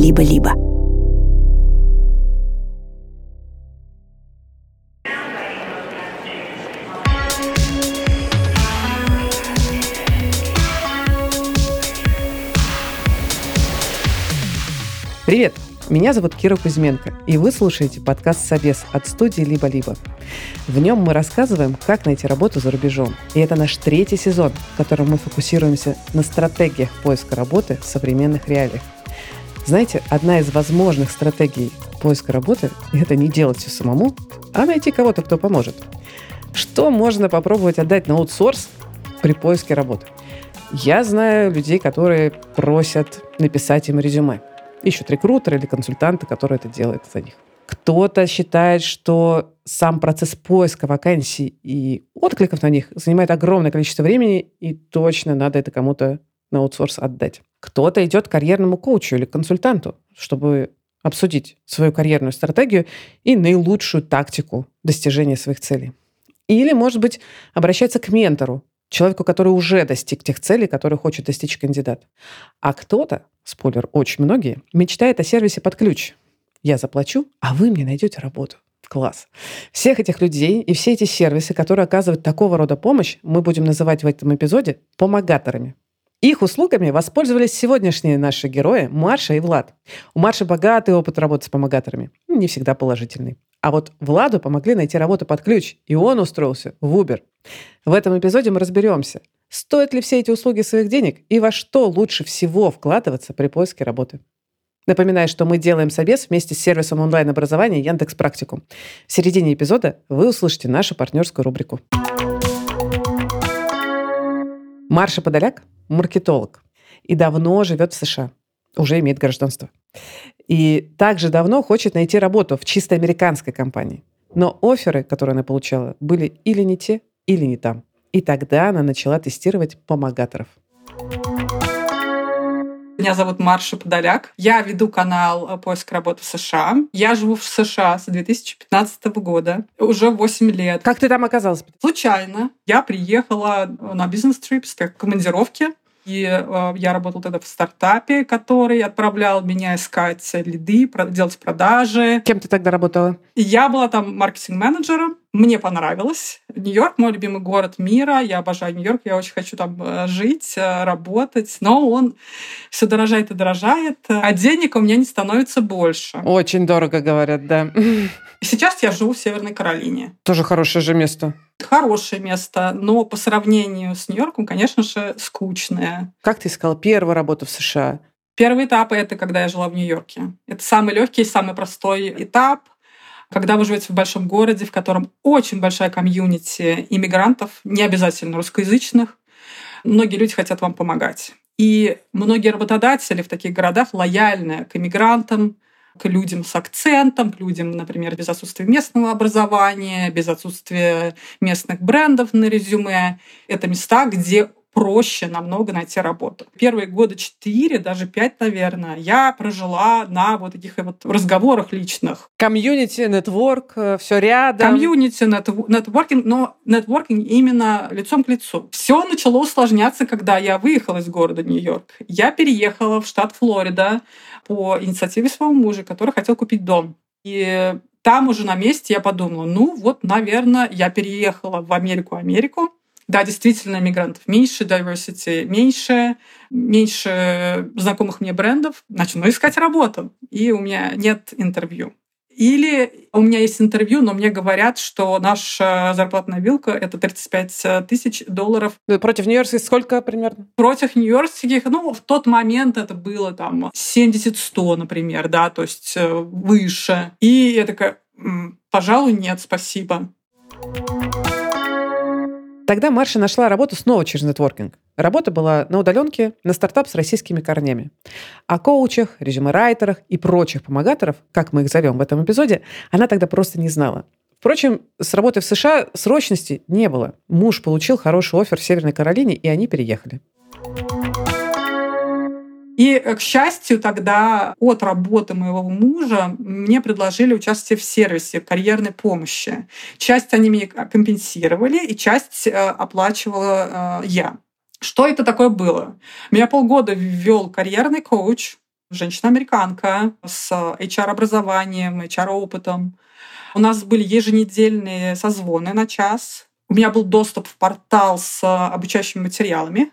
«Либо-либо». Привет! Меня зовут Кира Кузьменко, и вы слушаете подкаст «Собес» от студии «Либо-либо». В нем мы рассказываем, как найти работу за рубежом. И это наш третий сезон, в котором мы фокусируемся на стратегиях поиска работы в современных реалиях. Знаете, одна из возможных стратегий поиска работы – это не делать все самому, а найти кого-то, кто поможет. Что можно попробовать отдать на аутсорс при поиске работы? Я знаю людей, которые просят написать им резюме – ищут рекрутера или консультанта, который это делает за них. Кто-то считает, что сам процесс поиска вакансий и откликов на них занимает огромное количество времени, и точно надо это кому-то на аутсорс отдать. Кто-то идет к карьерному коучу или консультанту, чтобы обсудить свою карьерную стратегию и наилучшую тактику достижения своих целей. Или, может быть, обращается к ментору, человеку, который уже достиг тех целей, которые хочет достичь кандидат. А кто-то, спойлер, очень многие, мечтает о сервисе под ключ. Я заплачу, а вы мне найдете работу. Класс. Всех этих людей и все эти сервисы, которые оказывают такого рода помощь, мы будем называть в этом эпизоде помогаторами. Их услугами воспользовались сегодняшние наши герои Марша и Влад. У Марши богатый опыт работы с помогаторами. Не всегда положительный. А вот Владу помогли найти работу под ключ, и он устроился в Uber. В этом эпизоде мы разберемся, стоят ли все эти услуги своих денег и во что лучше всего вкладываться при поиске работы. Напоминаю, что мы делаем собес вместе с сервисом онлайн-образования Яндекс Практикум. В середине эпизода вы услышите нашу партнерскую рубрику. Марша Подоляк – маркетолог и давно живет в США. Уже имеет гражданство. И также давно хочет найти работу в чисто американской компании. Но оферы, которые она получала, были или не те, или не там. И тогда она начала тестировать помогаторов. Меня зовут Марша Подоляк. Я веду канал «Поиск работы в США». Я живу в США с 2015 года, уже 8 лет. Как ты там оказалась? Случайно. Я приехала на бизнес-трипс, как командировки и э, я работала тогда в стартапе, который отправлял меня искать лиды, делать продажи. Кем ты тогда работала? Я была там маркетинг-менеджером. Мне понравилось. Нью-Йорк мой любимый город мира. Я обожаю Нью-Йорк. Я очень хочу там э, жить, э, работать. Но он все дорожает и дорожает, а денег у меня не становится больше. Очень дорого, говорят, да. Сейчас я живу в Северной Каролине. Тоже хорошее же место. Хорошее место, но по сравнению с Нью-Йорком, конечно же, скучное. Как ты искал первую работу в США? Первый этап — это когда я жила в Нью-Йорке. Это самый легкий, самый простой этап. Когда вы живете в большом городе, в котором очень большая комьюнити иммигрантов, не обязательно русскоязычных, многие люди хотят вам помогать. И многие работодатели в таких городах лояльны к иммигрантам, к людям с акцентом, к людям, например, без отсутствия местного образования, без отсутствия местных брендов на резюме. Это места, где проще намного найти работу. Первые года четыре, даже пять, наверное, я прожила на вот таких вот разговорах личных. Комьюнити, network, э, все рядом. Комьюнити, нетворкинг, но нетворкинг именно лицом к лицу. Все начало усложняться, когда я выехала из города Нью-Йорк. Я переехала в штат Флорида по инициативе своего мужа, который хотел купить дом. И там уже на месте я подумала, ну вот, наверное, я переехала в Америку, Америку, да, действительно, мигрантов меньше, diversity меньше, меньше знакомых мне брендов. Начну искать работу. И у меня нет интервью. Или у меня есть интервью, но мне говорят, что наша зарплатная вилка — это 35 тысяч долларов. Против нью-йоркских сколько примерно? Против нью-йоркских, ну, в тот момент это было там 70-100, например, да, то есть э, выше. И я такая, пожалуй, нет, спасибо. Тогда Марша нашла работу снова через нетворкинг. Работа была на удаленке на стартап с российскими корнями. О коучах, резюме-райтерах и прочих помогаторов, как мы их зовем в этом эпизоде, она тогда просто не знала. Впрочем, с работой в США срочности не было. Муж получил хороший офер в Северной Каролине, и они переехали. И, э, к счастью, тогда от работы моего мужа мне предложили участие в сервисе карьерной помощи. Часть они мне компенсировали, и часть э, оплачивала э, я. Что это такое было? Меня полгода ввел карьерный коуч, женщина-американка с HR-образованием, HR-опытом. У нас были еженедельные созвоны на час. У меня был доступ в портал с обучающими материалами.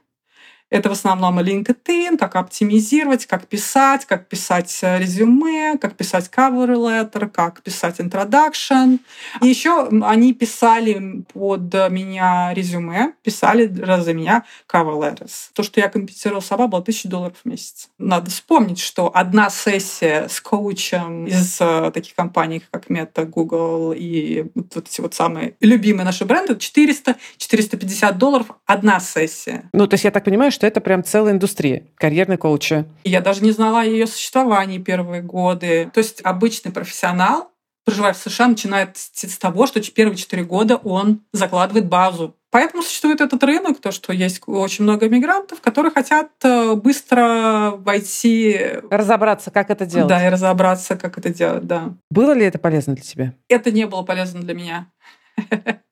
Это в основном LinkedIn, как оптимизировать, как писать, как писать э, резюме, как писать cover letter, как писать introduction. И еще они писали под меня резюме, писали за меня cover letters. То, что я компенсировала сама, было 1000 долларов в месяц. Надо вспомнить, что одна сессия с коучем из э, таких компаний, как Meta, Google и вот эти вот самые любимые наши бренды, 400-450 долларов одна сессия. Ну, то есть я так понимаю, что это прям целая индустрия, карьерный коуча. Я даже не знала о ее существовании первые годы. То есть обычный профессионал, проживая в США, начинает с того, что первые четыре года он закладывает базу. Поэтому существует этот рынок, то, что есть очень много мигрантов, которые хотят э, быстро войти... Разобраться, как это делать. Да, и разобраться, как это делать, да. Было ли это полезно для тебя? Это не было полезно для меня.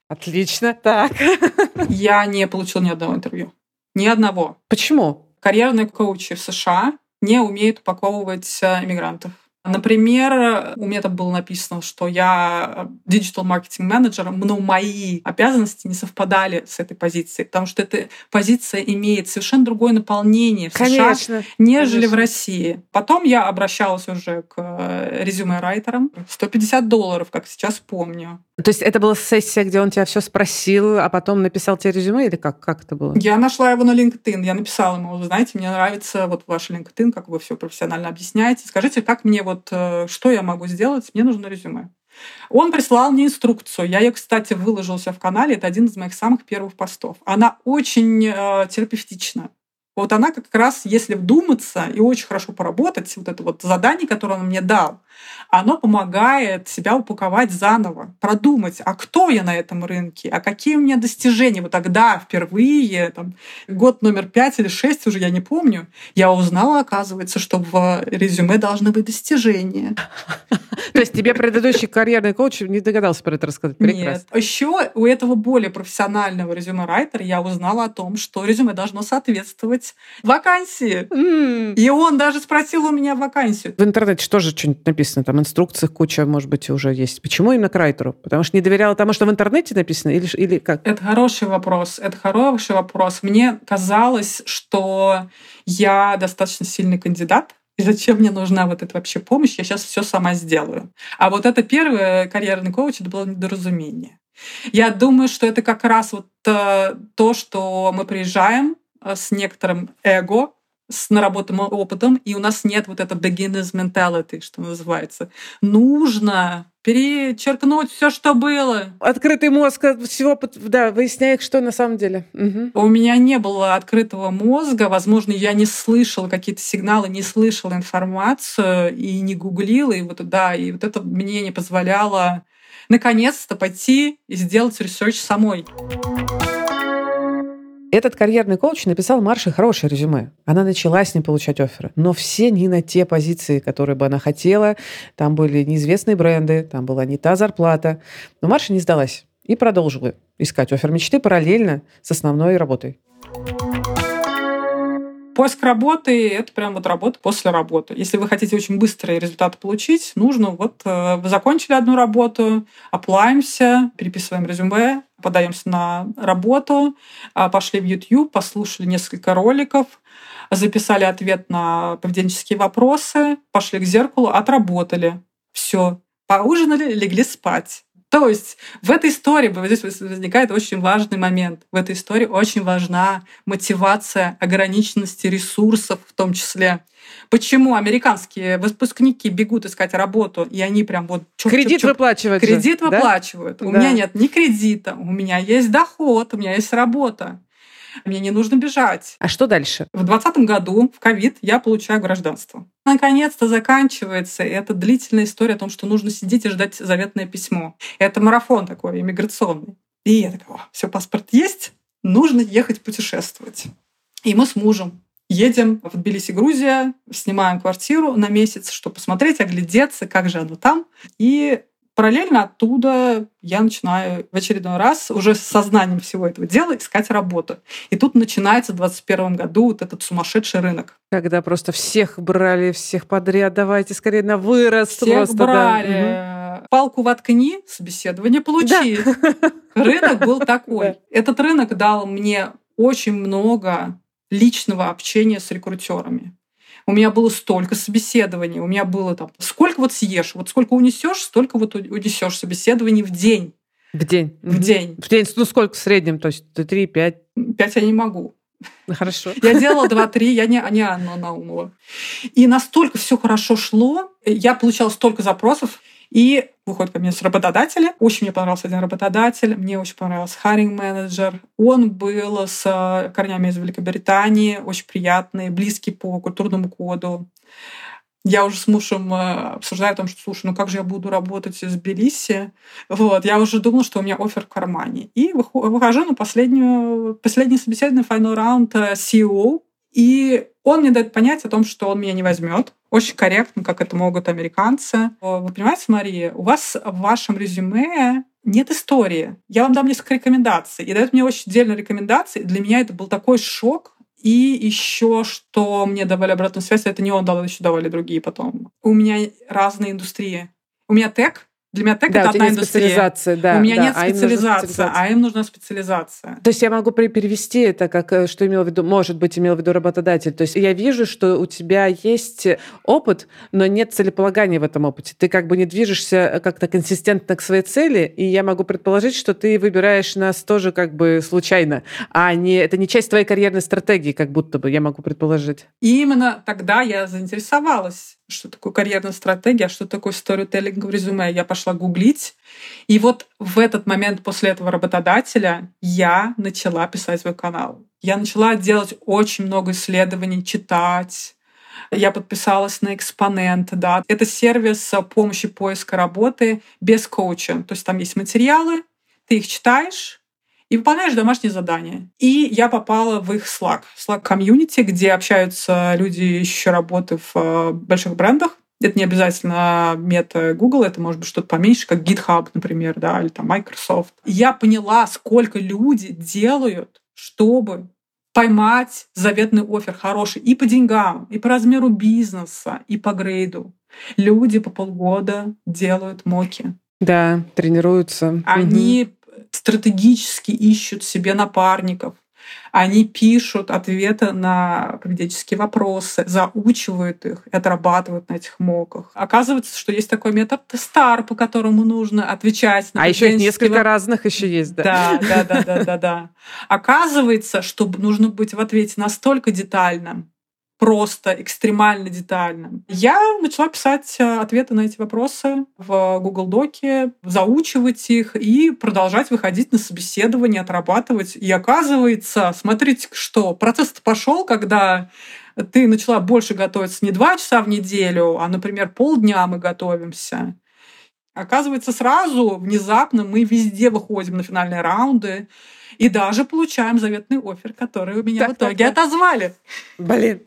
Отлично. Так. Я не получила ни одного интервью. Ни одного. Почему? Карьерные коучи в США не умеют упаковывать э, иммигрантов. Например, у меня там было написано, что я digital marketing manager, но мои обязанности не совпадали с этой позицией, потому что эта позиция имеет совершенно другое наполнение в конечно, США, нежели конечно. в России. Потом я обращалась уже к э, резюме-writer ам. 150 долларов, как сейчас помню. То есть это была сессия, где он тебя все спросил, а потом написал тебе резюме, или как, как это было? Я нашла его на LinkedIn. Я написала ему, вы знаете, мне нравится вот ваш LinkedIn, как вы все профессионально объясняете. Скажите, как мне вот, э, что я могу сделать? Мне нужно резюме. Он прислал мне инструкцию. Я ее, кстати, выложила в канале. Это один из моих самых первых постов. Она очень э, терапевтична. Вот она как раз, если вдуматься и очень хорошо поработать, вот это вот задание, которое он мне дал, оно помогает себя упаковать заново, продумать, а кто я на этом рынке, а какие у меня достижения. Вот тогда впервые, там, год номер пять или шесть, уже я не помню, я узнала, оказывается, что в резюме должны быть достижения. То есть тебе предыдущий карьерный коуч не догадался про это рассказать? Прекрасно. Нет. Еще у этого более профессионального резюме-райтера я узнала о том, что резюме должно соответствовать вакансии. И он даже спросил у меня вакансию. В интернете тоже что-нибудь написано, там инструкциях куча, может быть, уже есть. Почему именно к райтеру? Потому что не доверяла тому, что в интернете написано, или, или как? Это хороший вопрос. Это хороший вопрос. Мне казалось, что я достаточно сильный кандидат, и зачем мне нужна вот эта вообще помощь? Я сейчас все сама сделаю. А вот это первый карьерный коуч, это было недоразумение. Я думаю, что это как раз вот э, то, что мы приезжаем э, с некоторым эго, с наработанным опытом, и у нас нет вот этого beginner's mentality, что называется. Нужно перечеркнуть все, что было. Открытый мозг всего, да, выясняет, что на самом деле. Угу. У меня не было открытого мозга, возможно, я не слышала какие-то сигналы, не слышала информацию и не гуглила, и вот да, и вот это мне не позволяло наконец-то пойти и сделать research самой. Этот карьерный коуч написал Марше хорошее резюме. Она начала с ним получать offer ы. Но все не на те позиции, которые бы она хотела. Там были неизвестные бренды, там была не та зарплата. Но Марша не сдалась и продолжила искать офер мечты параллельно с основной работой. Поиск работы — это прям вот работа после работы. Если вы хотите очень быстрые результаты получить, нужно вот э, вы закончили одну работу, оплаемся, переписываем резюме, подаемся на работу, а, пошли в YouTube, послушали несколько роликов, записали ответ на поведенческие вопросы, пошли к зеркалу, отработали. Все. Поужинали, легли спать. То есть в этой истории здесь возникает очень важный момент. В этой истории очень важна мотивация ограниченности ресурсов в том числе. Почему американские выпускники бегут искать работу, и они прям вот... Чуп, кредит чуп, чуп, выплачивают. Кредит же, выплачивают. Да? У да. меня нет ни кредита, у меня есть доход, у меня есть работа. Мне не нужно бежать. А что дальше? В 2020 году, в ковид, я получаю гражданство. Наконец-то заканчивается эта длительная история о том, что нужно сидеть и ждать заветное письмо. Это марафон такой иммиграционный. И я такая, все, паспорт есть, нужно ехать путешествовать. И мы с мужем едем в Тбилиси, Грузия, снимаем квартиру на месяц, чтобы посмотреть, оглядеться, как же оно там. И параллельно оттуда я начинаю в очередной раз уже с сознанием всего этого дела искать работу. И тут начинается в 2021 году вот этот сумасшедший рынок. Когда просто всех брали, всех подряд, давайте скорее на вырост. Всех просто, брали. Да. Палку воткни, собеседование получи. Да. Рынок был такой. Да. Этот рынок дал мне очень много личного общения с рекрутерами. У меня было столько собеседований, у меня было там, сколько вот съешь, вот сколько унесешь, столько вот унесешь собеседований в день. В день? В день. В день, ну сколько в среднем, то есть три, пять? Пять я не могу. Хорошо. Я делала два-три, я не, не Анна Наумова. И настолько все хорошо шло, я получала столько запросов, и выходит ко мне с работодателя. Очень мне понравился один работодатель, мне очень понравился харинг менеджер. Он был с э, корнями из Великобритании, очень приятный, близкий по культурному коду. Я уже с мужем э, обсуждаю о том, что, слушай, ну как же я буду работать из Тбилиси? Вот, я уже думала, что у меня офер в кармане. И выхожу на последнюю, последний собеседование, final раунд э, CEO, и он мне дает понять о том, что он меня не возьмет. Очень корректно, как это могут американцы. Вы понимаете, Мария, у вас в вашем резюме нет истории. Я вам дам несколько рекомендаций. И дает мне очень дельные рекомендации. Для меня это был такой шок. И еще, что мне давали обратную связь, это не он дал, еще давали другие потом. У меня разные индустрии. У меня тег, для меня тег да, это одна индустрия. Специализация, да, у меня да, нет а специализации, а им нужна специализация. То есть я могу перевести это как, э, что имел в виду, может быть, имел в виду работодатель. То есть я вижу, что у тебя есть опыт, но нет целеполагания в этом опыте. Ты как бы не движешься э, как-то консистентно к своей цели, и я могу предположить, что ты выбираешь нас тоже как бы случайно, а не, это не часть твоей карьерной стратегии, как будто бы, я могу предположить. И именно тогда я заинтересовалась что такое карьерная стратегия, что такое сторителлинг в резюме. Я пошла гуглить. И вот в этот момент после этого работодателя я начала писать свой канал. Я начала делать очень много исследований, читать. Я подписалась на экспонент, да. Это сервис помощи поиска работы без коуча. То есть там есть материалы, ты их читаешь, и выполняешь домашние задания. И я попала в их Slack, Slack комьюнити, где общаются люди, ищущие работы в э, больших брендах. Это не обязательно мета Google, это может быть что-то поменьше, как GitHub, например, да, или там Microsoft. Я поняла, сколько люди делают, чтобы поймать заветный офер хороший и по деньгам, и по размеру бизнеса, и по грейду. Люди по полгода делают моки. Да, тренируются. Они стратегически ищут себе напарников. Они пишут ответы на поведенческие вопросы, заучивают их и отрабатывают на этих моках. Оказывается, что есть такой метод STAR, по которому нужно отвечать на А еще несколько разных еще есть, да? Да, да, да, да, да, да. Оказывается, что нужно быть в ответе настолько детальным, просто экстремально детально. Я начала писать э, ответы на эти вопросы в Google Доке, заучивать их и продолжать выходить на собеседование, отрабатывать. И оказывается, смотрите, что процесс пошел, когда ты начала больше готовиться не два часа в неделю, а, например, полдня мы готовимся. Оказывается, сразу, внезапно мы везде выходим на финальные раунды. И даже получаем заветный офер, который у меня так, в итоге так, так. отозвали. Блин.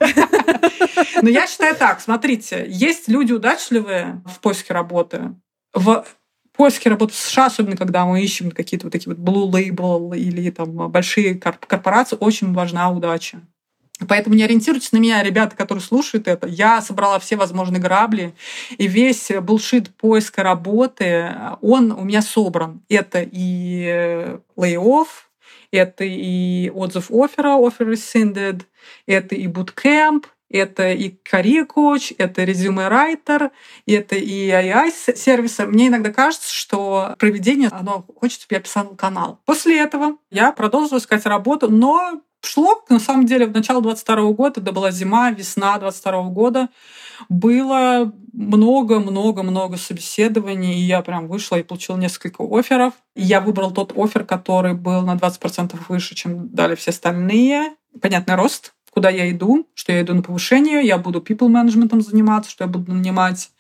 Но я считаю так, смотрите, есть люди удачливые в поиске работы. В поиске работы в США, особенно когда мы ищем какие-то вот такие вот blue label или там большие корпорации, очень важна удача. Поэтому не ориентируйтесь на меня, ребята, которые слушают это. Я собрала все возможные грабли, и весь булшит поиска работы, он у меня собран. Это и layoff, это и отзыв оффера, offer rescinded, это и bootcamp, это и career coach, это резюме райтер, это и AI сервисы. Мне иногда кажется, что проведение, оно хочет, чтобы я писал канал. После этого я продолжила искать работу, но шло, на самом деле, в начало 22 года, это была зима, весна 22 года, было много-много-много собеседований, и я прям вышла и получила несколько офферов. И я выбрал тот офер, который был на 20% выше, чем дали все остальные. Понятный рост, куда я иду, что я иду на повышение, я буду people менеджментом заниматься, что я буду нанимать.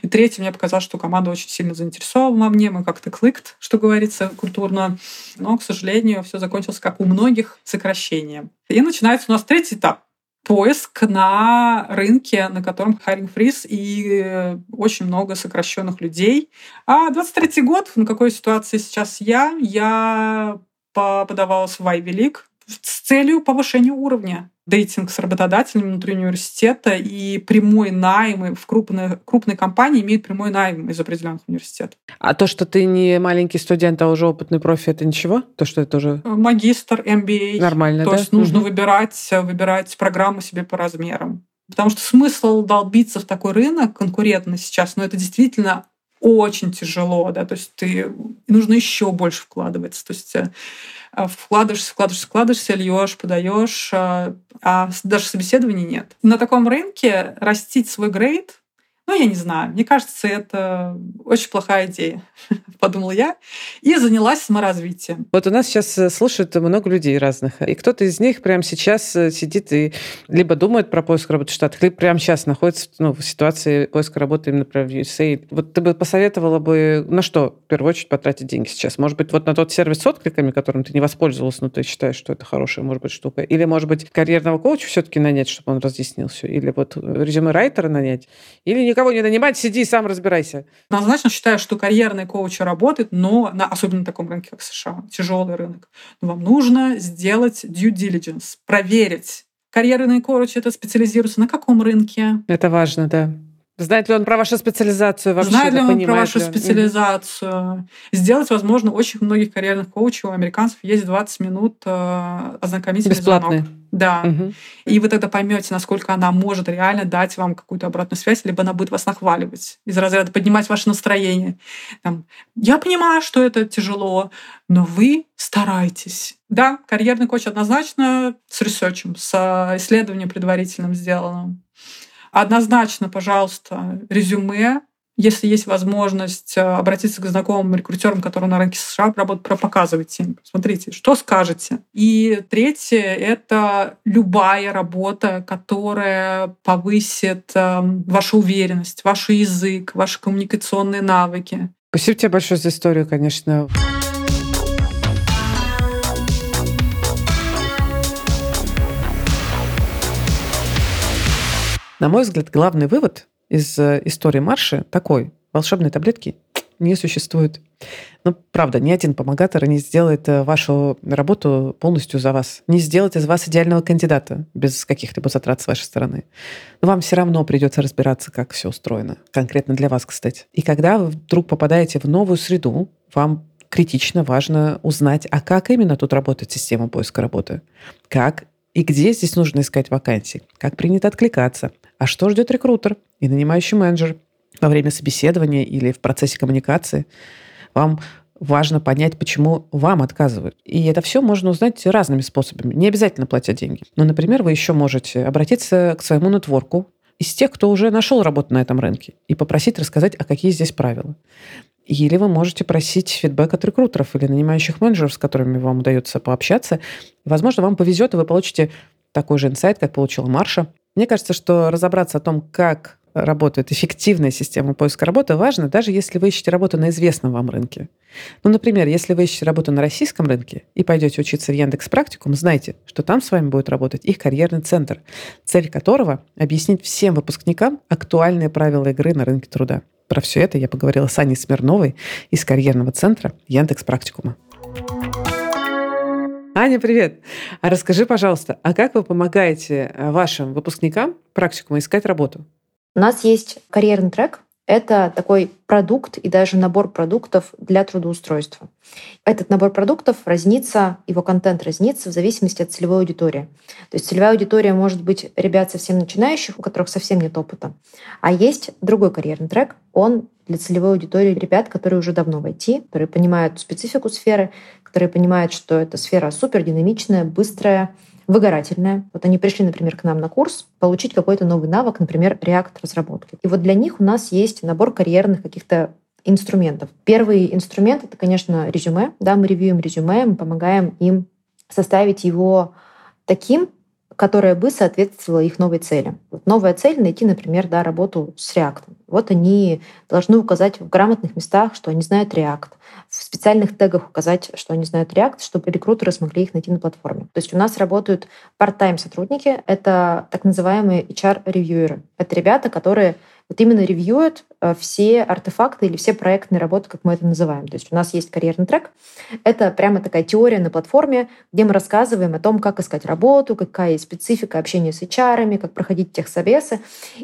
И третье, мне показалось, что команда очень сильно заинтересована во мне, мы как-то кликт, что говорится, культурно. Но, к сожалению, все закончилось, как у многих, сокращением. И начинается у нас третий этап поиск на рынке, на котором хайринг фриз и очень много сокращенных людей. А 23 год, на какой ситуации сейчас я? Я подавалась в Ivy League с целью повышения уровня дейтинг с работодателями внутри университета и прямой найм в крупные, крупные компании имеют прямой найм из определенных университетов. А то, что ты не маленький студент, а уже опытный профи, это ничего? То, что это уже... Магистр, MBA. Нормально, То да? есть нужно угу. выбирать, выбирать программу себе по размерам. Потому что смысл долбиться в такой рынок конкурентный сейчас, но это действительно очень тяжело, да, то есть ты нужно еще больше вкладываться, то есть э, вкладываешься, вкладываешься, вкладываешься, льешь, подаешь, а, а даже собеседований нет. На таком рынке растить свой грейд ну, я не знаю. Мне кажется, это очень плохая идея, подумала я, и занялась саморазвитием. Вот у нас сейчас э, слушают много людей разных, и кто-то из них прямо сейчас э, сидит и либо думает про поиск работы в Штатах, либо прямо сейчас находится ну, в ситуации поиска работы именно про USA. Вот ты бы посоветовала бы на что в первую очередь потратить деньги сейчас? Может быть, вот на тот сервис с откликами, которым ты не воспользовался, но ты считаешь, что это хорошая, может быть, штука? Или, может быть, карьерного коуча все-таки нанять, чтобы он разъяснил все? Или вот резюме райтера нанять? Или никого не нанимать, сиди и сам разбирайся. Однозначно считаю, что карьерный коуч работает, но на, особенно на таком рынке, как США, тяжелый рынок. Но вам нужно сделать due diligence, проверить, карьерный коуч это специализируется на каком рынке. Это важно, да. Знает ли он про вашу специализацию вообще? Знает ли он про вашу ли специализацию? Сделать, возможно, очень многих карьерных коучей у американцев есть 20 минут э, ознакомительный Бесплатный. звонок. Да. Угу. И вы тогда поймете, насколько она может реально дать вам какую-то обратную связь, либо она будет вас нахваливать из разряда поднимать ваше настроение. Там, я понимаю, что это тяжело, но вы старайтесь. Да, карьерный коуч однозначно с ресерчем, с исследованием предварительным сделанным. Однозначно, пожалуйста, резюме, если есть возможность э, обратиться к знакомым рекрутерам, которые на рынке США работают, показывайте им. Смотрите, что скажете. И третье — это любая работа, которая повысит эм, вашу уверенность, ваш язык, ваши коммуникационные навыки. Спасибо тебе большое за историю, конечно. На мой взгляд, главный вывод из э, истории Марши такой. Волшебной таблетки не существует. Ну, правда, ни один помогатор не сделает э, вашу работу полностью за вас. Не сделает из вас идеального кандидата без каких-либо затрат с вашей стороны. Но вам все равно придется разбираться, как все устроено. Конкретно для вас, кстати. И когда вы вдруг попадаете в новую среду, вам критично важно узнать, а как именно тут работает система поиска работы. Как и где здесь нужно искать вакансии, как принято откликаться, а что ждет рекрутер и нанимающий менеджер во время собеседования или в процессе коммуникации. Вам важно понять, почему вам отказывают. И это все можно узнать разными способами, не обязательно платя деньги. Но, например, вы еще можете обратиться к своему нетворку из тех, кто уже нашел работу на этом рынке, и попросить рассказать, а какие здесь правила. Или вы можете просить фидбэк от рекрутеров или нанимающих менеджеров, с которыми вам удается пообщаться. Возможно, вам повезет, и вы получите такой же инсайт, как получила Марша. Мне кажется, что разобраться о том, как работает эффективная система поиска работы, важно, даже если вы ищете работу на известном вам рынке. Ну, например, если вы ищете работу на российском рынке и пойдете учиться в Яндекс Практикум, знайте, что там с вами будет работать их карьерный центр, цель которого — объяснить всем выпускникам актуальные правила игры на рынке труда. Про все это я поговорила с Аней Смирновой из карьерного центра Яндекс Практикума. Аня, привет. А расскажи, пожалуйста, а как вы помогаете э, вашим выпускникам практикума искать работу? У нас есть карьерный трек, это такой продукт и даже набор продуктов для трудоустройства. Этот набор продуктов разнится, его контент разнится в зависимости от целевой аудитории. То есть целевая аудитория может быть ребят совсем начинающих, у которых совсем нет опыта. А есть другой карьерный трек, он для целевой аудитории ребят, которые уже давно в IT, которые понимают специфику сферы, которые понимают, что эта сфера супер динамичная, быстрая, выгорательная. Вот они пришли, например, к нам на курс получить какой-то новый навык, например, React разработки. И вот для них у нас есть набор карьерных каких-то инструментов. Первый инструмент — это, конечно, резюме. Да, мы ревьюем резюме, мы помогаем им составить его таким, которое бы соответствовало их новой цели. Вот новая цель — найти, например, да, работу с React. Вот они должны указать в грамотных местах, что они знают React, в специальных тегах указать, что они знают React, чтобы рекрутеры смогли их найти на платформе. То есть у нас работают part-time сотрудники, это так называемые HR-ревьюеры. Это ребята, которые вот именно ревьюют все артефакты или все проектные работы, как мы это называем. То есть у нас есть карьерный трек. Это прямо такая теория на платформе, где мы рассказываем о том, как искать работу, какая есть специфика общения с HR, как проходить техсобесы.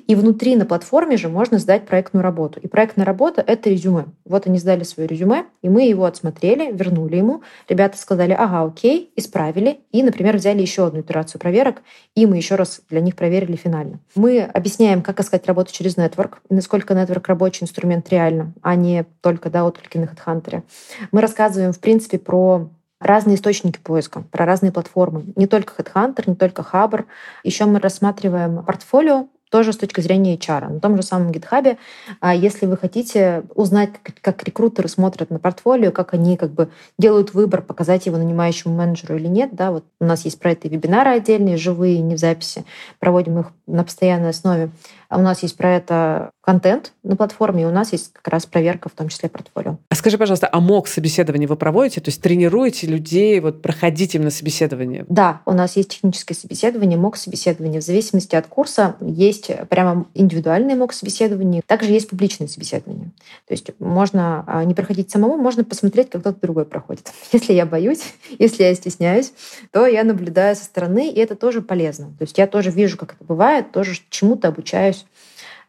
И внутри на платформе же можно сдать проектную работу. И проектная работа — это резюме. Вот они сдали свое резюме, и мы его отсмотрели, вернули ему. Ребята сказали, ага, окей, исправили. И, например, взяли еще одну итерацию проверок, и мы еще раз для них проверили финально. Мы объясняем, как искать работу через нет Network, и насколько Network рабочий инструмент реально, а не только да, отклики на HeadHunter. Мы рассказываем, в принципе, про разные источники поиска, про разные платформы. Не только HeadHunter, не только Hubber. Еще мы рассматриваем портфолио тоже с точки зрения HR. На том же самом GitHub, а если вы хотите узнать, как, как рекрутеры смотрят на портфолио, как они как бы делают выбор, показать его нанимающему менеджеру или нет, да, вот у нас есть про это вебинары отдельные, живые, не в записи, проводим их на постоянной основе. А у нас есть про это контент на платформе, и у нас есть как раз проверка, в том числе портфолио. А скажи, пожалуйста, а МОК собеседование вы проводите? То есть тренируете людей вот проходить именно собеседование? Да, у нас есть техническое собеседование, МОК собеседование. В зависимости от курса есть прямо индивидуальное МОК собеседование. Также есть публичное собеседование. То есть можно а, не проходить самому, можно посмотреть, как кто-то другой проходит. Если я боюсь, если я стесняюсь, то я наблюдаю со стороны, и это тоже полезно. То есть я тоже вижу, как это бывает, тоже чему-то обучаюсь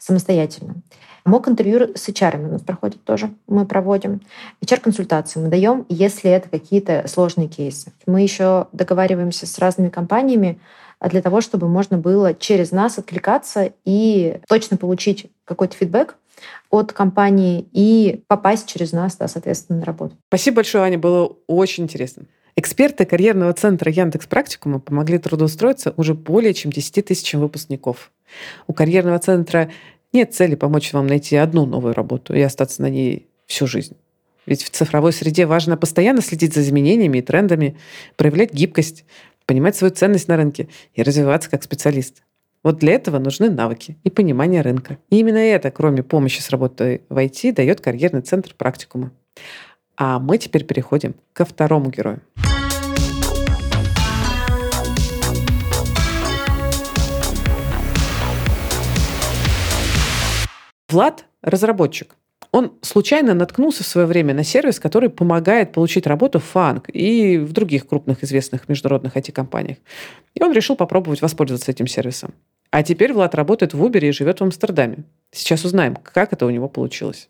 самостоятельно. Мок интервью с HR у нас проходит тоже, мы проводим. HR-консультации мы даем, если это какие-то сложные кейсы. Мы еще договариваемся с разными компаниями а, для того, чтобы можно было через нас откликаться и точно получить какой-то фидбэк от компании и попасть через нас, да, соответственно, на работу. Спасибо большое, Аня, было очень интересно. Эксперты карьерного центра Яндекс Практикума помогли трудоустроиться уже более чем 10 тысячам выпускников. У карьерного центра нет цели помочь вам найти одну новую работу и остаться на ней всю жизнь. Ведь в цифровой среде важно постоянно следить за изменениями и трендами, проявлять гибкость, понимать свою ценность на рынке и развиваться как специалист. Вот для этого нужны навыки и понимание рынка. И именно это, кроме помощи с работой в IT, дает карьерный центр практикума. А мы теперь переходим ко второму герою. Влад — разработчик. Он случайно наткнулся в свое время на сервис, который помогает получить работу в Фанк и в других крупных известных международных IT-компаниях. И он решил попробовать воспользоваться этим сервисом. А теперь Влад работает в Uber и живет в Амстердаме. Сейчас узнаем, как это у него получилось.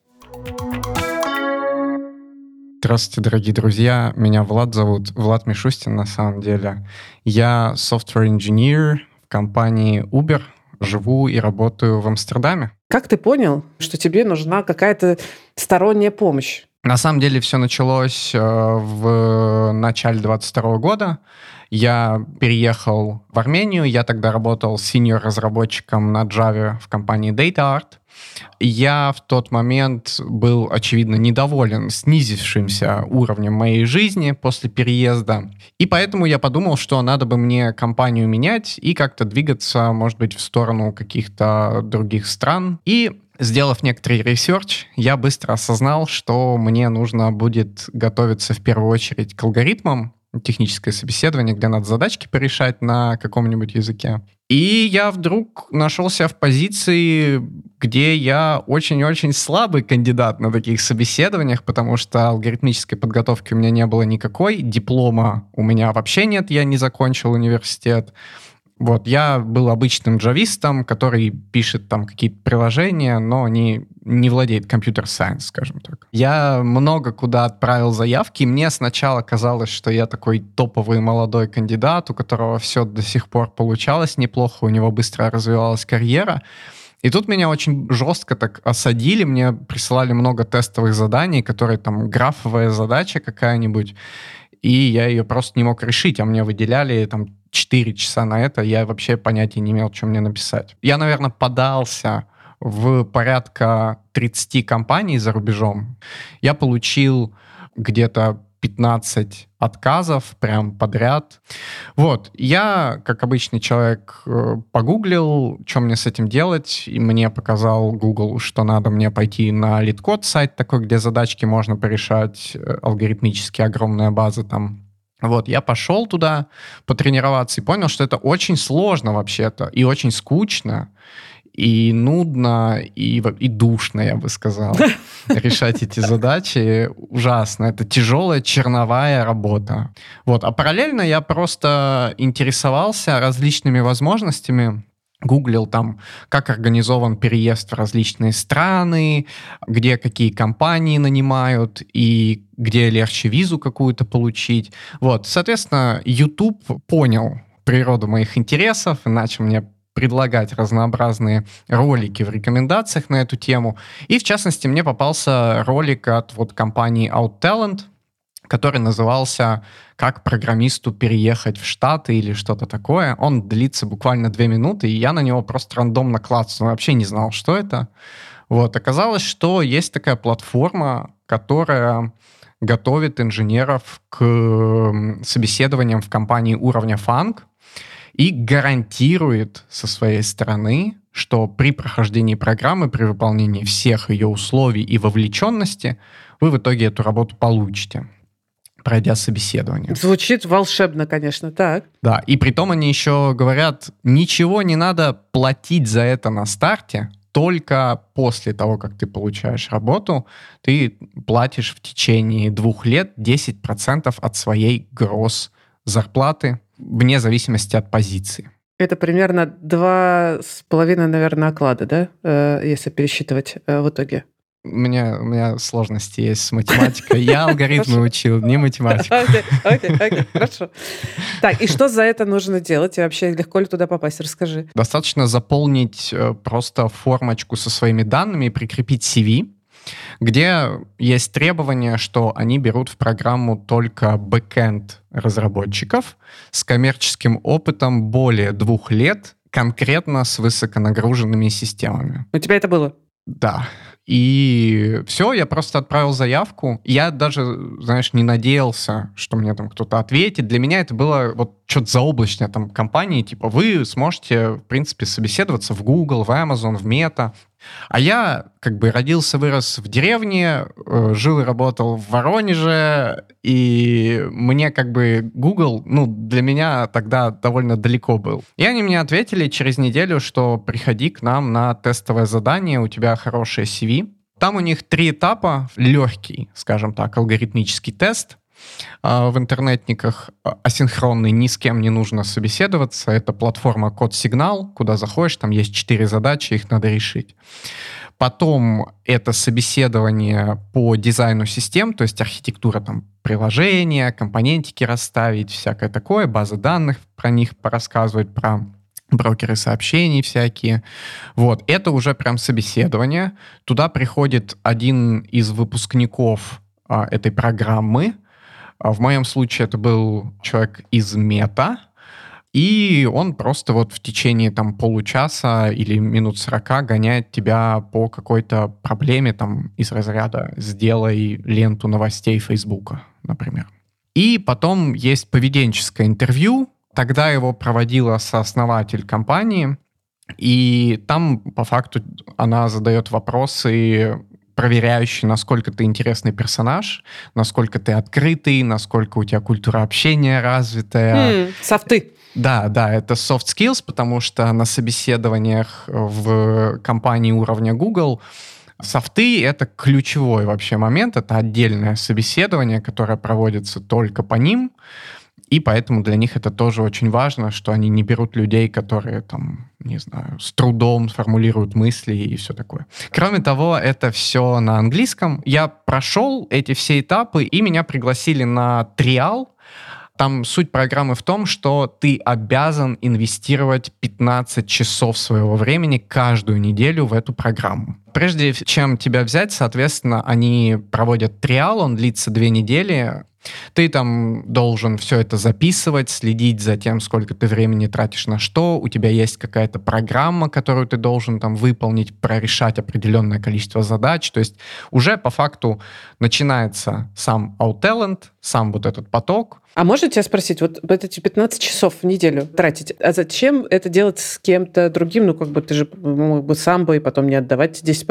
Здравствуйте, дорогие друзья. Меня Влад зовут. Влад Мишустин на самом деле. Я software engineer в компании Uber. Живу и работаю в Амстердаме. Как ты понял, что тебе нужна какая-то сторонняя помощь? На самом деле все началось э, в начале 22 года. Я переехал в Армению, я тогда работал синьор-разработчиком на Java в компании DataArt. Я в тот момент был, очевидно, недоволен снизившимся уровнем моей жизни после переезда. И поэтому я подумал, что надо бы мне компанию менять и как-то двигаться, может быть, в сторону каких-то других стран. И Сделав некоторый research, я быстро осознал, что мне нужно будет готовиться в первую очередь к алгоритмам, техническое собеседование, где надо задачки порешать на каком-нибудь языке. И я вдруг нашелся в позиции, где я очень-очень слабый кандидат на таких собеседованиях, потому что алгоритмической подготовки у меня не было никакой, диплома у меня вообще нет, я не закончил университет. Вот, я был обычным джавистом, который пишет там какие-то приложения, но не, не владеет компьютер-сайенс, скажем так. Я много куда отправил заявки, и мне сначала казалось, что я такой топовый молодой кандидат, у которого все до сих пор получалось неплохо, у него быстро развивалась карьера. И тут меня очень жестко так осадили, мне присылали много тестовых заданий, которые там графовая задача какая-нибудь, и я ее просто не мог решить, а мне выделяли там 4 часа на это, я вообще понятия не имел, что мне написать. Я, наверное, подался в порядка 30 компаний за рубежом. Я получил где-то 15 отказов прям подряд. Вот, я, как обычный человек, э, погуглил, что мне с этим делать, и мне показал Google, что надо мне пойти на LeetCode сайт такой, где задачки можно порешать, э, алгоритмически огромная база там вот, я пошел туда потренироваться и понял, что это очень сложно вообще-то и очень скучно и нудно, и, и душно, я бы сказал, решать эти задачи. Ужасно. Это тяжелая черновая работа. Вот. А параллельно я просто интересовался различными возможностями гуглил там, как организован переезд в различные страны, где какие компании нанимают и где легче визу какую-то получить. Вот, соответственно, YouTube понял природу моих интересов и начал мне предлагать разнообразные ролики в рекомендациях на эту тему. И, в частности, мне попался ролик от вот компании OutTalent, который назывался «Как программисту переехать в Штаты» или что-то такое. Он длится буквально две минуты, и я на него просто рандомно клацнул. Вообще не знал, что это. Вот. Оказалось, что есть такая платформа, которая готовит инженеров к собеседованиям в компании уровня фанк, и гарантирует со своей стороны, что при прохождении программы, при выполнении всех ее условий и вовлеченности, вы в итоге эту работу получите пройдя собеседование. Звучит волшебно, конечно, так. Да, и при том они еще говорят, ничего не надо платить за это на старте, только после того, как ты получаешь работу, ты платишь в течение двух лет 10% от своей гроз зарплаты вне зависимости от позиции. Это примерно два с половиной, наверное, оклада, да, э, если пересчитывать э, в итоге? У меня, у меня сложности есть с математикой. Я алгоритмы учил, не математику. Окей, окей, окей, хорошо. Так, и что за это нужно делать? И вообще легко ли туда попасть? Расскажи. Достаточно заполнить э, просто формочку со своими данными и прикрепить CV где есть требование, что они берут в программу только бэкенд разработчиков с коммерческим опытом более двух лет, конкретно с высоконагруженными системами. У тебя это было? Да. И все, я просто отправил заявку. Я даже, знаешь, не надеялся, что мне там кто-то ответит. Для меня это было вот что-то заоблачное там компании, типа вы сможете, в принципе, собеседоваться в Google, в Amazon, в Meta. А я как бы родился, вырос в деревне, э, жил и работал в Воронеже, и мне как бы Google, ну, для меня тогда довольно далеко был. И они мне ответили через неделю, что приходи к нам на тестовое задание, у тебя хорошее CV. Там у них три этапа. Легкий, скажем так, алгоритмический тест — в интернетниках а, асинхронный, ни с кем не нужно собеседоваться. Это платформа Код-сигнал, куда заходишь, там есть четыре задачи, их надо решить. Потом это собеседование по дизайну систем, то есть архитектура там приложения, компонентики расставить, всякое такое, базы данных про них порассказывать, про брокеры сообщений всякие. Вот, это уже прям собеседование. Туда приходит один из выпускников а, этой программы, а в моем случае это был человек из мета, и он просто вот в течение там получаса или минут 40 гоняет тебя по какой-то проблеме там из разряда «сделай ленту новостей Фейсбука», например. И потом есть поведенческое интервью, тогда его проводила сооснователь компании, и там по факту она задает вопросы проверяющий, насколько ты интересный персонаж, насколько ты открытый, насколько у тебя культура общения развитая. Mm, софты. Да, да, это soft skills, потому что на собеседованиях в компании уровня Google софты — это ключевой вообще момент, это отдельное собеседование, которое проводится только по ним, и поэтому для них это тоже очень важно, что они не берут людей, которые там, не знаю, с трудом формулируют мысли и все такое. Кроме того, это все на английском. Я прошел эти все этапы, и меня пригласили на триал. Там суть программы в том, что ты обязан инвестировать 15 часов своего времени каждую неделю в эту программу. Прежде чем тебя взять, соответственно, они проводят триал, он длится две недели. Ты там должен все это записывать, следить за тем, сколько ты времени тратишь на что. У тебя есть какая-то программа, которую ты должен там выполнить, прорешать определенное количество задач. То есть уже по факту начинается сам OutTalent, сам вот этот поток. А можно тебя спросить, вот эти 15 часов в неделю тратить, а зачем это делать с кем-то другим? Ну, как бы ты же мог бы сам бы и потом не отдавать 10%,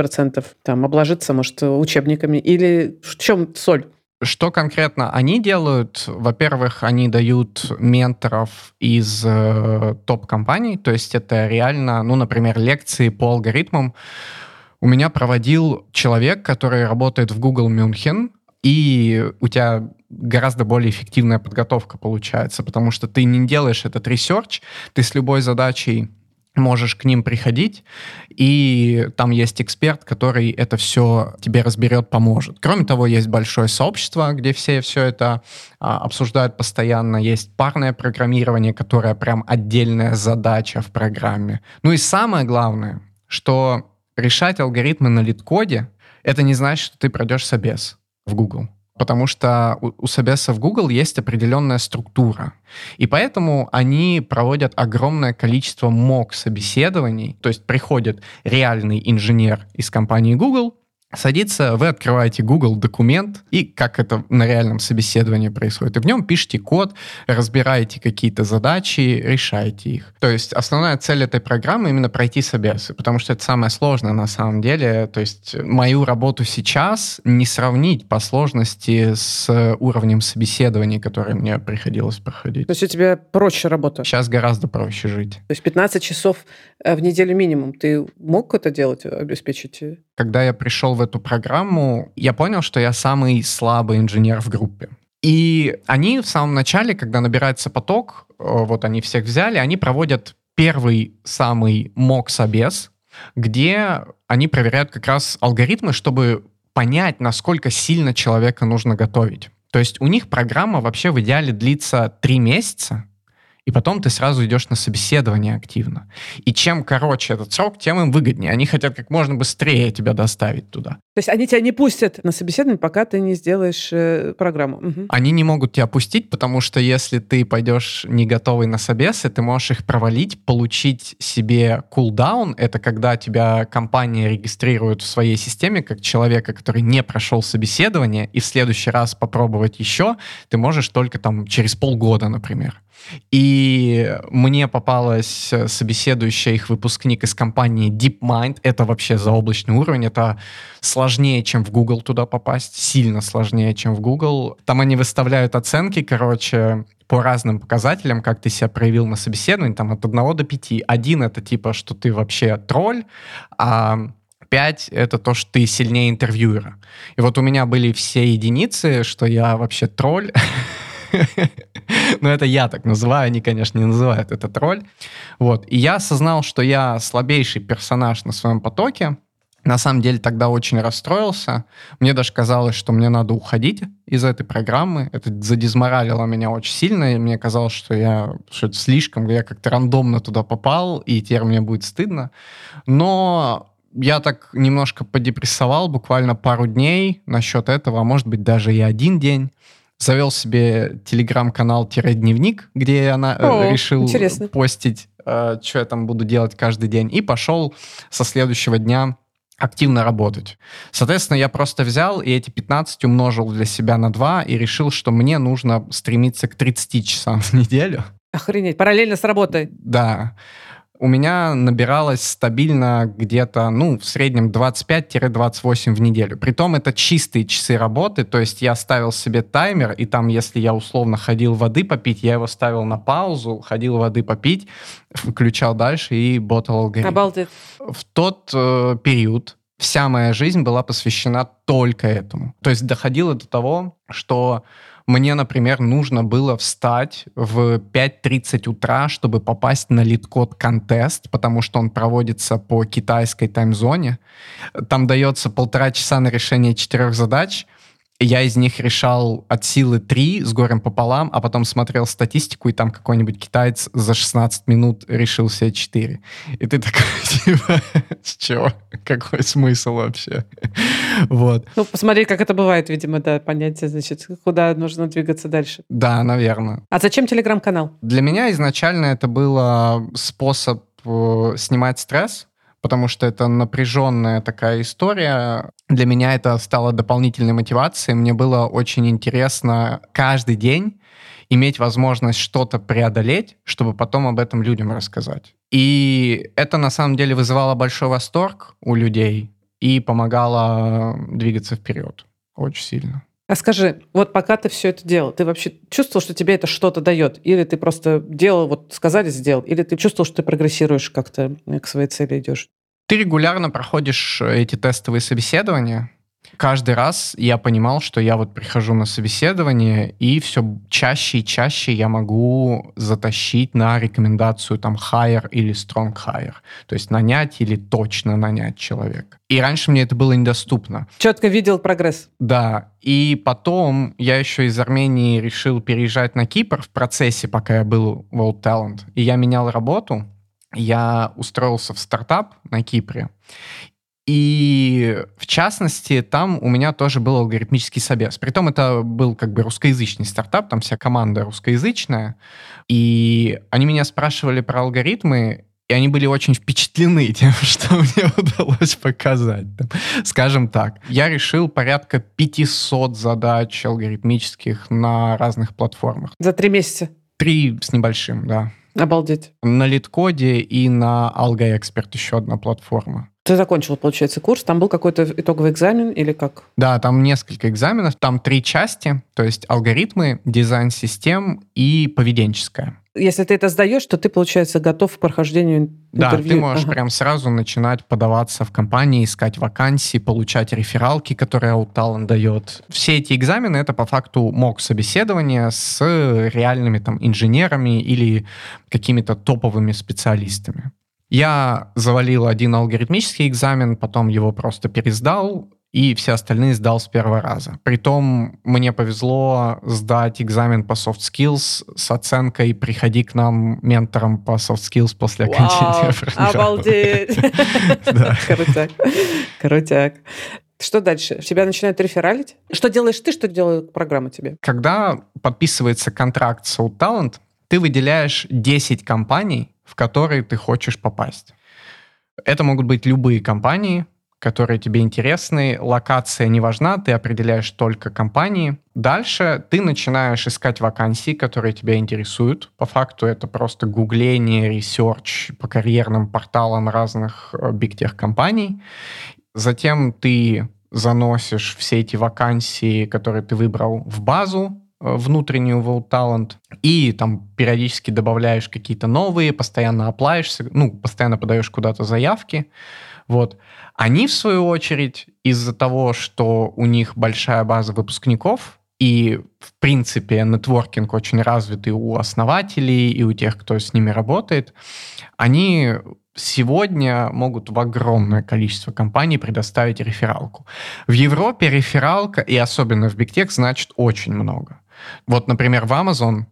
там, обложиться, может, учебниками. Или в чем соль? Что конкретно они делают? Во-первых, они дают менторов из э, топ-компаний, то есть это реально, ну, например, лекции по алгоритмам. У меня проводил человек, который работает в Google Мюнхен, и у тебя гораздо более эффективная подготовка получается, потому что ты не делаешь этот research, ты с любой задачей можешь к ним приходить, и там есть эксперт, который это все тебе разберет, поможет. Кроме того, есть большое сообщество, где все все это а, обсуждают постоянно. Есть парное программирование, которое прям отдельная задача в программе. Ну и самое главное, что решать алгоритмы на лид-коде, это не значит, что ты пройдешь собес в Google потому что у, у собеса в Google есть определенная структура. И поэтому они проводят огромное количество мок-собеседований, то есть приходит реальный инженер из компании Google, садится, вы открываете Google документ, и как это на реальном собеседовании происходит, и в нем пишете код, разбираете какие-то задачи, решаете их. То есть основная цель этой программы именно пройти собесы, потому что это самое сложное на самом деле. То есть мою работу сейчас не сравнить по сложности с уровнем собеседований, которые мне приходилось проходить. То есть у тебя проще работа? Сейчас гораздо проще жить. То есть 15 часов э, в неделю минимум. Ты мог это делать, обеспечить? Когда я пришел в эту программу, я понял, что я самый слабый инженер в группе. И они в самом начале, когда набирается поток, э, вот они всех взяли, они проводят первый самый мок-собес, где они проверяют как раз алгоритмы, чтобы понять, насколько сильно человека нужно готовить. То есть у них программа вообще в идеале длится три месяца, и потом ты сразу идешь на собеседование активно. И чем короче этот срок, тем им выгоднее. Они хотят как можно быстрее тебя доставить туда. То есть они тебя не пустят на собеседование, пока ты не сделаешь э, программу. Угу. Они не могут тебя пустить, потому что если ты пойдешь не готовый на собесы, ты можешь их провалить, получить себе кулдаун. Это когда тебя компания регистрирует в своей системе как человека, который не прошел собеседование, и в следующий раз попробовать еще ты можешь только там через полгода, например. И мне попалась э, собеседующая их выпускник из компании DeepMind. Это вообще заоблачный уровень. Это сложнее, чем в Google туда попасть. Сильно сложнее, чем в Google. Там они выставляют оценки, короче, по разным показателям, как ты себя проявил на собеседовании, там от 1 до 5. Один — это типа, что ты вообще тролль, а 5 — это то, что ты сильнее интервьюера. И вот у меня были все единицы, что я вообще тролль. Но это я так называю, они, конечно, не называют это тролль. Вот. И я осознал, что я слабейший персонаж на своем потоке. На самом деле тогда очень расстроился. Мне даже казалось, что мне надо уходить из этой программы. Это задизморалило меня очень сильно, и мне казалось, что я что это слишком, я как-то рандомно туда попал, и теперь мне будет стыдно. Но я так немножко подепрессовал буквально пару дней насчет этого, а может быть даже и один день завел себе телеграм-канал-дневник, где я на, О, решил интересно. постить, э, что я там буду делать каждый день, и пошел со следующего дня активно работать. Соответственно, я просто взял и эти 15 умножил для себя на 2 и решил, что мне нужно стремиться к 30 часам в неделю. Охренеть, параллельно с работой. Да у меня набиралось стабильно где-то, ну, в среднем 25-28 в неделю. Притом это чистые часы работы, то есть я ставил себе таймер, и там, если я условно ходил воды попить, я его ставил на паузу, ходил воды попить, включал дальше и ботал алгоритм. Обалдеть. В тот э, период вся моя жизнь была посвящена только этому. То есть доходило до того, что мне, например, нужно было встать в 5.30 утра, чтобы попасть на LeetCode contest, потому что он проводится по китайской timezone е. Там дается полтора часа на решение четырех задач, Я из них решал от силы 3 с горем пополам, а потом смотрел статистику, и там какой-нибудь китаец за 16 минут решил себе 4. И ты такой, типа, с чего? Какой смысл вообще? Вот. Ну, посмотри, как это бывает, видимо, да, понятие, значит, куда нужно двигаться дальше. Да, наверное. А зачем телеграм-канал? Для меня изначально это было способ э, снимать стресс, потому что это напряженная такая история. Для меня это стало дополнительной мотивацией. Мне было очень интересно каждый день иметь возможность что-то преодолеть, чтобы потом об этом людям рассказать. И это на самом деле вызывало большой восторг у людей и помогало двигаться вперед очень сильно. А скажи, вот пока ты все это делал, ты вообще чувствовал, что тебе это что-то дает? Или ты просто делал, вот сказали, сделал? Или ты чувствовал, что ты прогрессируешь как-то к своей цели идешь? Ты регулярно проходишь эти тестовые собеседования, каждый раз я понимал, что я вот прихожу на собеседование, и все чаще и чаще я могу затащить на рекомендацию там hire или strong hire. То есть нанять или точно нанять человека. И раньше мне это было недоступно. Четко видел прогресс. Да. И потом я еще из Армении решил переезжать на Кипр в процессе, пока я был в World Talent. И я менял работу. Я устроился в стартап на Кипре. И в частности, там у меня тоже был алгоритмический собес. Притом это был как бы русскоязычный стартап, там вся команда русскоязычная. И они меня спрашивали про алгоритмы, и они были очень впечатлены тем, что мне удалось показать. Там, скажем так, я решил порядка 500 задач алгоритмических на разных платформах. За три месяца? Три с небольшим, да. Обалдеть. На Литкоде и на AlgoExpert еще одна платформа. Ты закончил, получается, курс, там был какой-то итоговый экзамен или как? Да, там несколько экзаменов, там три части, то есть алгоритмы, дизайн систем и поведенческая. Если ты это сдаешь, то ты, получается, готов к прохождению да, интервью. Да, ты можешь ага. прям сразу начинать подаваться в компании, искать вакансии, получать рефералки, которые Outtalent дает. Все эти экзамены — это по факту мок собеседования с реальными там инженерами или какими-то топовыми специалистами. Я завалил один алгоритмический экзамен, потом его просто пересдал, и все остальные сдал с первого раза. Притом мне повезло сдать экзамен по soft skills с оценкой «Приходи к нам ментором по soft skills после окончания программы». Обалдеть! Крутяк. Крутяк. Что дальше? Тебя начинают рефералить? Что делаешь ты, что делает программа тебе? Когда подписывается контракт с Soul Talent, ты выделяешь 10 компаний, в которые ты хочешь попасть. Это могут быть любые компании, которые тебе интересны. Локация не важна, ты определяешь только компании. Дальше ты начинаешь искать вакансии, которые тебя интересуют. По факту это просто гугление, research по карьерным порталам разных big tech компаний. Затем ты заносишь все эти вакансии, которые ты выбрал, в базу, Э, внутреннюю World Talent, и там периодически добавляешь какие-то новые, постоянно оплаешься, ну, постоянно подаешь куда-то заявки, вот. Они, в свою очередь, из-за того, что у них большая база выпускников, и, в принципе, нетворкинг очень развитый у основателей и у тех, кто с ними работает, они сегодня могут в огромное количество компаний предоставить рефералку. В Европе рефералка, и особенно в Big значит очень много. Вот, например, в Amazon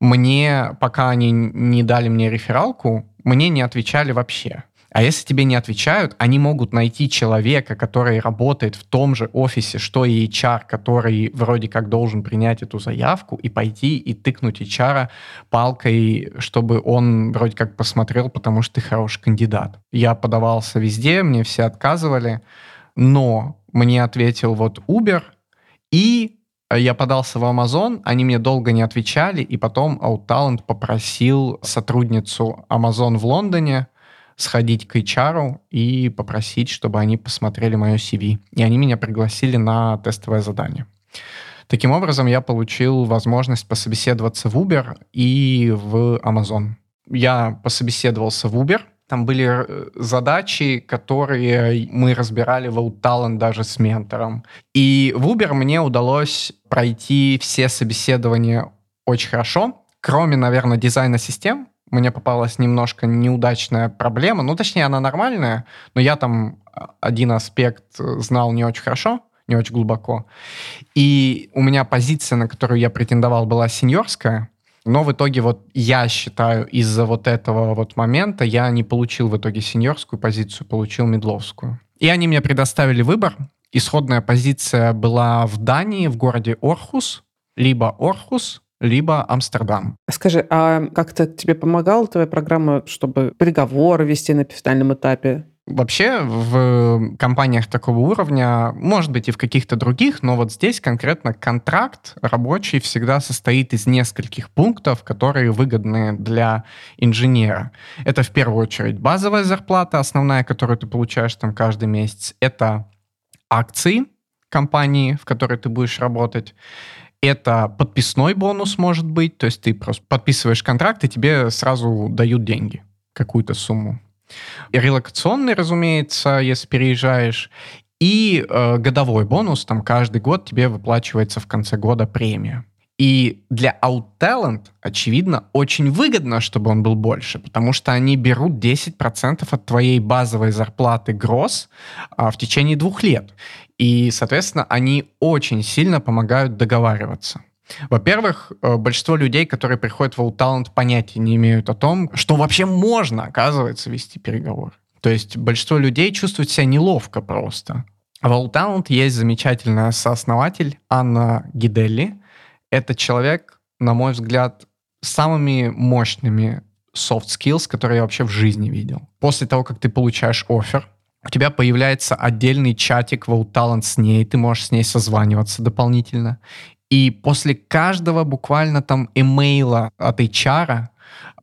мне, пока они не дали мне рефералку, мне не отвечали вообще. А если тебе не отвечают, они могут найти человека, который работает в том же офисе, что и HR, который вроде как должен принять эту заявку, и пойти и тыкнуть HR палкой, чтобы он вроде как посмотрел, потому что ты хороший кандидат. Я подавался везде, мне все отказывали, но мне ответил вот Uber, и я подался в Amazon, они мне долго не отвечали, и потом OutTalent попросил сотрудницу Amazon в Лондоне сходить к HR и попросить, чтобы они посмотрели мое CV. И они меня пригласили на тестовое задание. Таким образом, я получил возможность пособеседоваться в Uber и в Amazon. Я пособеседовался в Uber — там были э, задачи, которые мы разбирали в OutTalent даже с ментором. И в Uber мне удалось пройти все собеседования очень хорошо, кроме, наверное, дизайна систем. Мне попалась немножко неудачная проблема. Ну, точнее, она нормальная, но я там один аспект знал не очень хорошо. не очень глубоко. И у меня позиция, на которую я претендовал, была сеньорская, но в итоге вот я считаю, из-за вот этого вот момента я не получил в итоге сеньорскую позицию, получил медловскую. И они мне предоставили выбор. Исходная позиция была в Дании, в городе Орхус, либо Орхус, либо Амстердам. Скажи, а как-то тебе помогала твоя программа, чтобы переговоры вести на финальном этапе? Вообще в компаниях такого уровня, может быть и в каких-то других, но вот здесь конкретно контракт рабочий всегда состоит из нескольких пунктов, которые выгодны для инженера. Это в первую очередь базовая зарплата, основная, которую ты получаешь там каждый месяц. Это акции компании, в которой ты будешь работать. Это подписной бонус может быть, то есть ты просто подписываешь контракт, и тебе сразу дают деньги, какую-то сумму. И релокационный, разумеется, если переезжаешь. И э, годовой бонус, там каждый год тебе выплачивается в конце года премия. И для OutTalent, очевидно, очень выгодно, чтобы он был больше, потому что они берут 10% от твоей базовой зарплаты гроз а, в течение двух лет. И, соответственно, они очень сильно помогают договариваться. Во-первых, э, большинство людей, которые приходят в All понятия не имеют о том, что вообще можно, оказывается, вести переговоры. То есть большинство людей чувствуют себя неловко просто. В All есть замечательная сооснователь Анна Гиделли. Это человек, на мой взгляд, самыми мощными soft skills, которые я вообще в жизни видел. После того, как ты получаешь офер, у тебя появляется отдельный чатик в All с ней, ты можешь с ней созваниваться дополнительно. И после каждого буквально там имейла от HR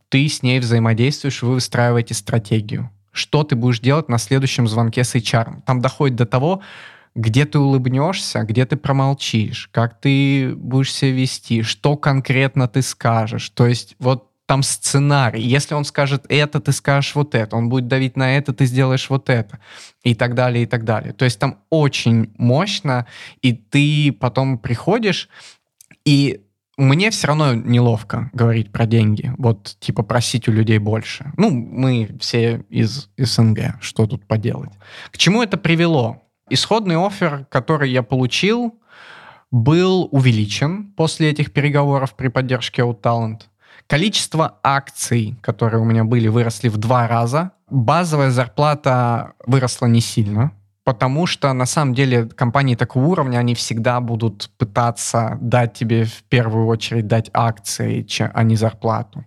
ты с ней взаимодействуешь, вы выстраиваете стратегию. Что ты будешь делать на следующем звонке с HR? Там доходит до того, где ты улыбнешься, где ты промолчишь, как ты будешь себя вести, что конкретно ты скажешь. То есть вот там сценарий. Если он скажет это, ты скажешь вот это. Он будет давить на это, ты сделаешь вот это. И так далее, и так далее. То есть там очень мощно, и ты потом приходишь, и мне все равно неловко говорить про деньги. Вот, типа, просить у людей больше. Ну, мы все из СНГ, что тут поделать. К чему это привело? Исходный офер, который я получил, был увеличен после этих переговоров при поддержке OutTalent. Количество акций, которые у меня были, выросли в два раза. Базовая зарплата выросла не сильно, потому что на самом деле компании такого уровня, они всегда будут пытаться дать тебе в первую очередь дать акции, а не зарплату.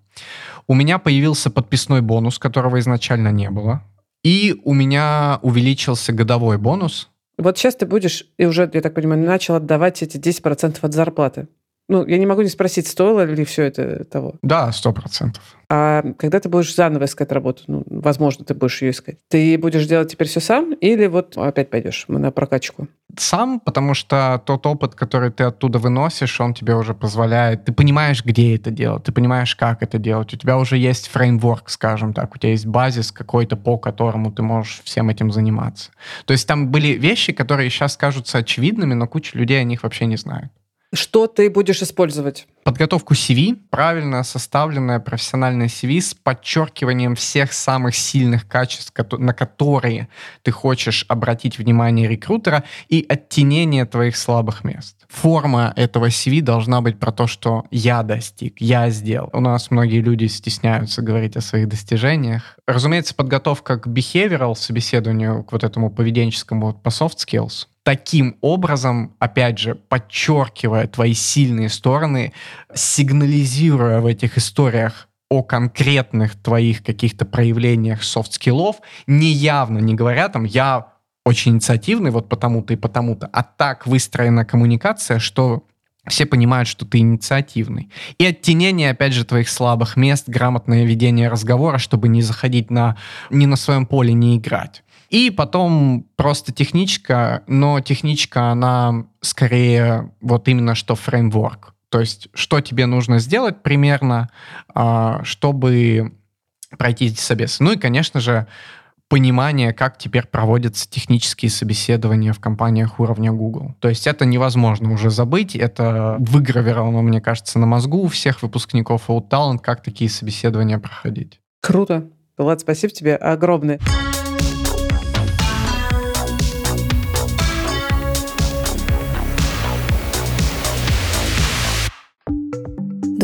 У меня появился подписной бонус, которого изначально не было. И у меня увеличился годовой бонус. Вот сейчас ты будешь, и уже, я так понимаю, начал отдавать эти 10% от зарплаты. Ну, я не могу не спросить, стоило ли все это того? Да, сто процентов. А когда ты будешь заново искать работу, ну, возможно, ты будешь ее искать, ты будешь делать теперь все сам или вот опять пойдешь на прокачку? Сам, потому что тот опыт, который ты оттуда выносишь, он тебе уже позволяет, ты понимаешь, где это делать, ты понимаешь, как это делать, у тебя уже есть фреймворк, скажем так, у тебя есть базис какой-то, по которому ты можешь всем этим заниматься. То есть там были вещи, которые сейчас кажутся очевидными, но куча людей о них вообще не знает. Что ты будешь использовать? Подготовку CV, правильно составленное профессиональное CV с подчеркиванием всех самых сильных качеств, на которые ты хочешь обратить внимание рекрутера, и оттенение твоих слабых мест. Форма этого CV должна быть про то, что я достиг, я сделал. У нас многие люди стесняются говорить о своих достижениях. Разумеется, подготовка к behavioral собеседованию, к вот этому поведенческому по soft skills, таким образом, опять же, подчеркивая твои сильные стороны, сигнализируя в этих историях о конкретных твоих каких-то проявлениях soft skill ов, не явно не говоря там, я очень инициативный вот потому-то и потому-то, а так выстроена коммуникация, что все понимают, что ты инициативный. И оттенение, опять же, твоих слабых мест, грамотное ведение разговора, чтобы не заходить на, не на своем поле, не играть. И потом просто техничка, но техничка, она скорее вот именно что фреймворк. То есть, что тебе нужно сделать примерно, а, чтобы пройти эти собесы. Ну и, конечно же, понимание, как теперь проводятся технические собеседования в компаниях уровня Google. То есть это невозможно уже забыть, это выгравировано, мне кажется, на мозгу у всех выпускников OutTalent, как такие собеседования проходить. Круто. Влад, спасибо тебе огромное.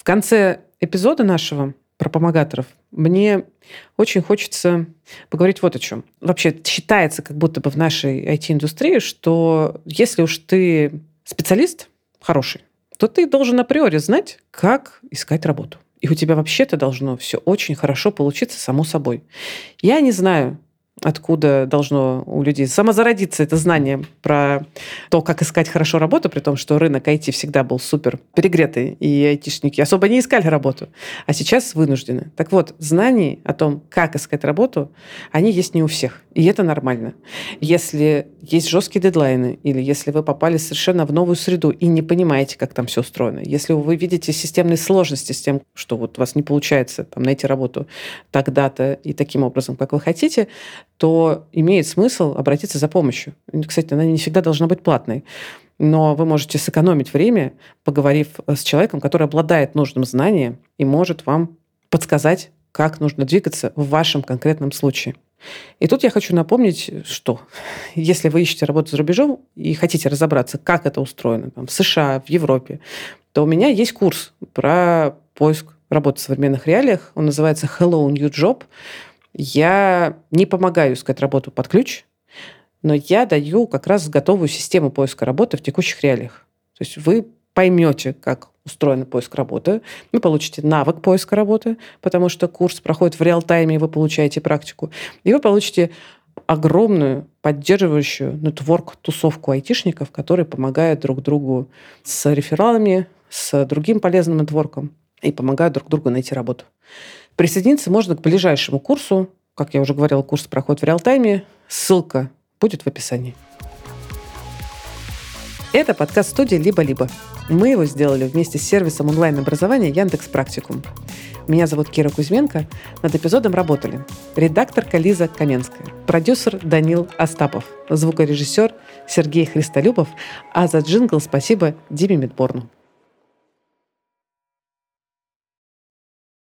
В конце эпизода нашего про помогаторов мне очень хочется поговорить вот о чем. Вообще считается как будто бы в нашей IT-индустрии, что если уж ты специалист хороший, то ты должен априори знать, как искать работу. И у тебя вообще-то должно все очень хорошо получиться само собой. Я не знаю, откуда должно у людей самозародиться это знание про то, как искать хорошо работу, при том, что рынок IT всегда был супер перегретый, и айтишники особо не искали работу, а сейчас вынуждены. Так вот, знаний о том, как искать работу, они есть не у всех, и это нормально. Если есть жесткие дедлайны, или если вы попали совершенно в новую среду и не понимаете, как там все устроено, если вы видите системные сложности с тем, что вот у вас не получается там, найти работу тогда-то и таким образом, как вы хотите, то имеет смысл обратиться за помощью. Кстати, она не всегда должна быть платной. Но вы можете сэкономить время, поговорив с человеком, который обладает нужным знанием и может вам подсказать, как нужно двигаться в вашем конкретном случае. И тут я хочу напомнить, что если вы ищете работу за рубежом и хотите разобраться, как это устроено там, в США, в Европе, то у меня есть курс про поиск работы в современных реалиях. Он называется Hello New Job. Я не помогаю искать работу под ключ, но я даю как раз готовую систему поиска работы в текущих реалиях. То есть вы поймете, как устроен поиск работы, вы получите навык поиска работы, потому что курс проходит в реал-тайме, и вы получаете практику, и вы получите огромную поддерживающую нетворк-тусовку айтишников, которые помогают друг другу с рефералами, с другим полезным нетворком и помогают друг другу найти работу. Присоединиться можно к ближайшему курсу. Как я уже говорила, курс проходит в реал-тайме. Ссылка будет в описании. Это подкаст студии «Либо-либо». Мы его сделали вместе с сервисом онлайн-образования Яндекс Практикум. Меня зовут Кира Кузьменко. Над эпизодом работали редакторка Лиза Каменская, продюсер Данил Остапов, звукорежиссер Сергей Христолюбов, а за джингл спасибо Диме Медборну.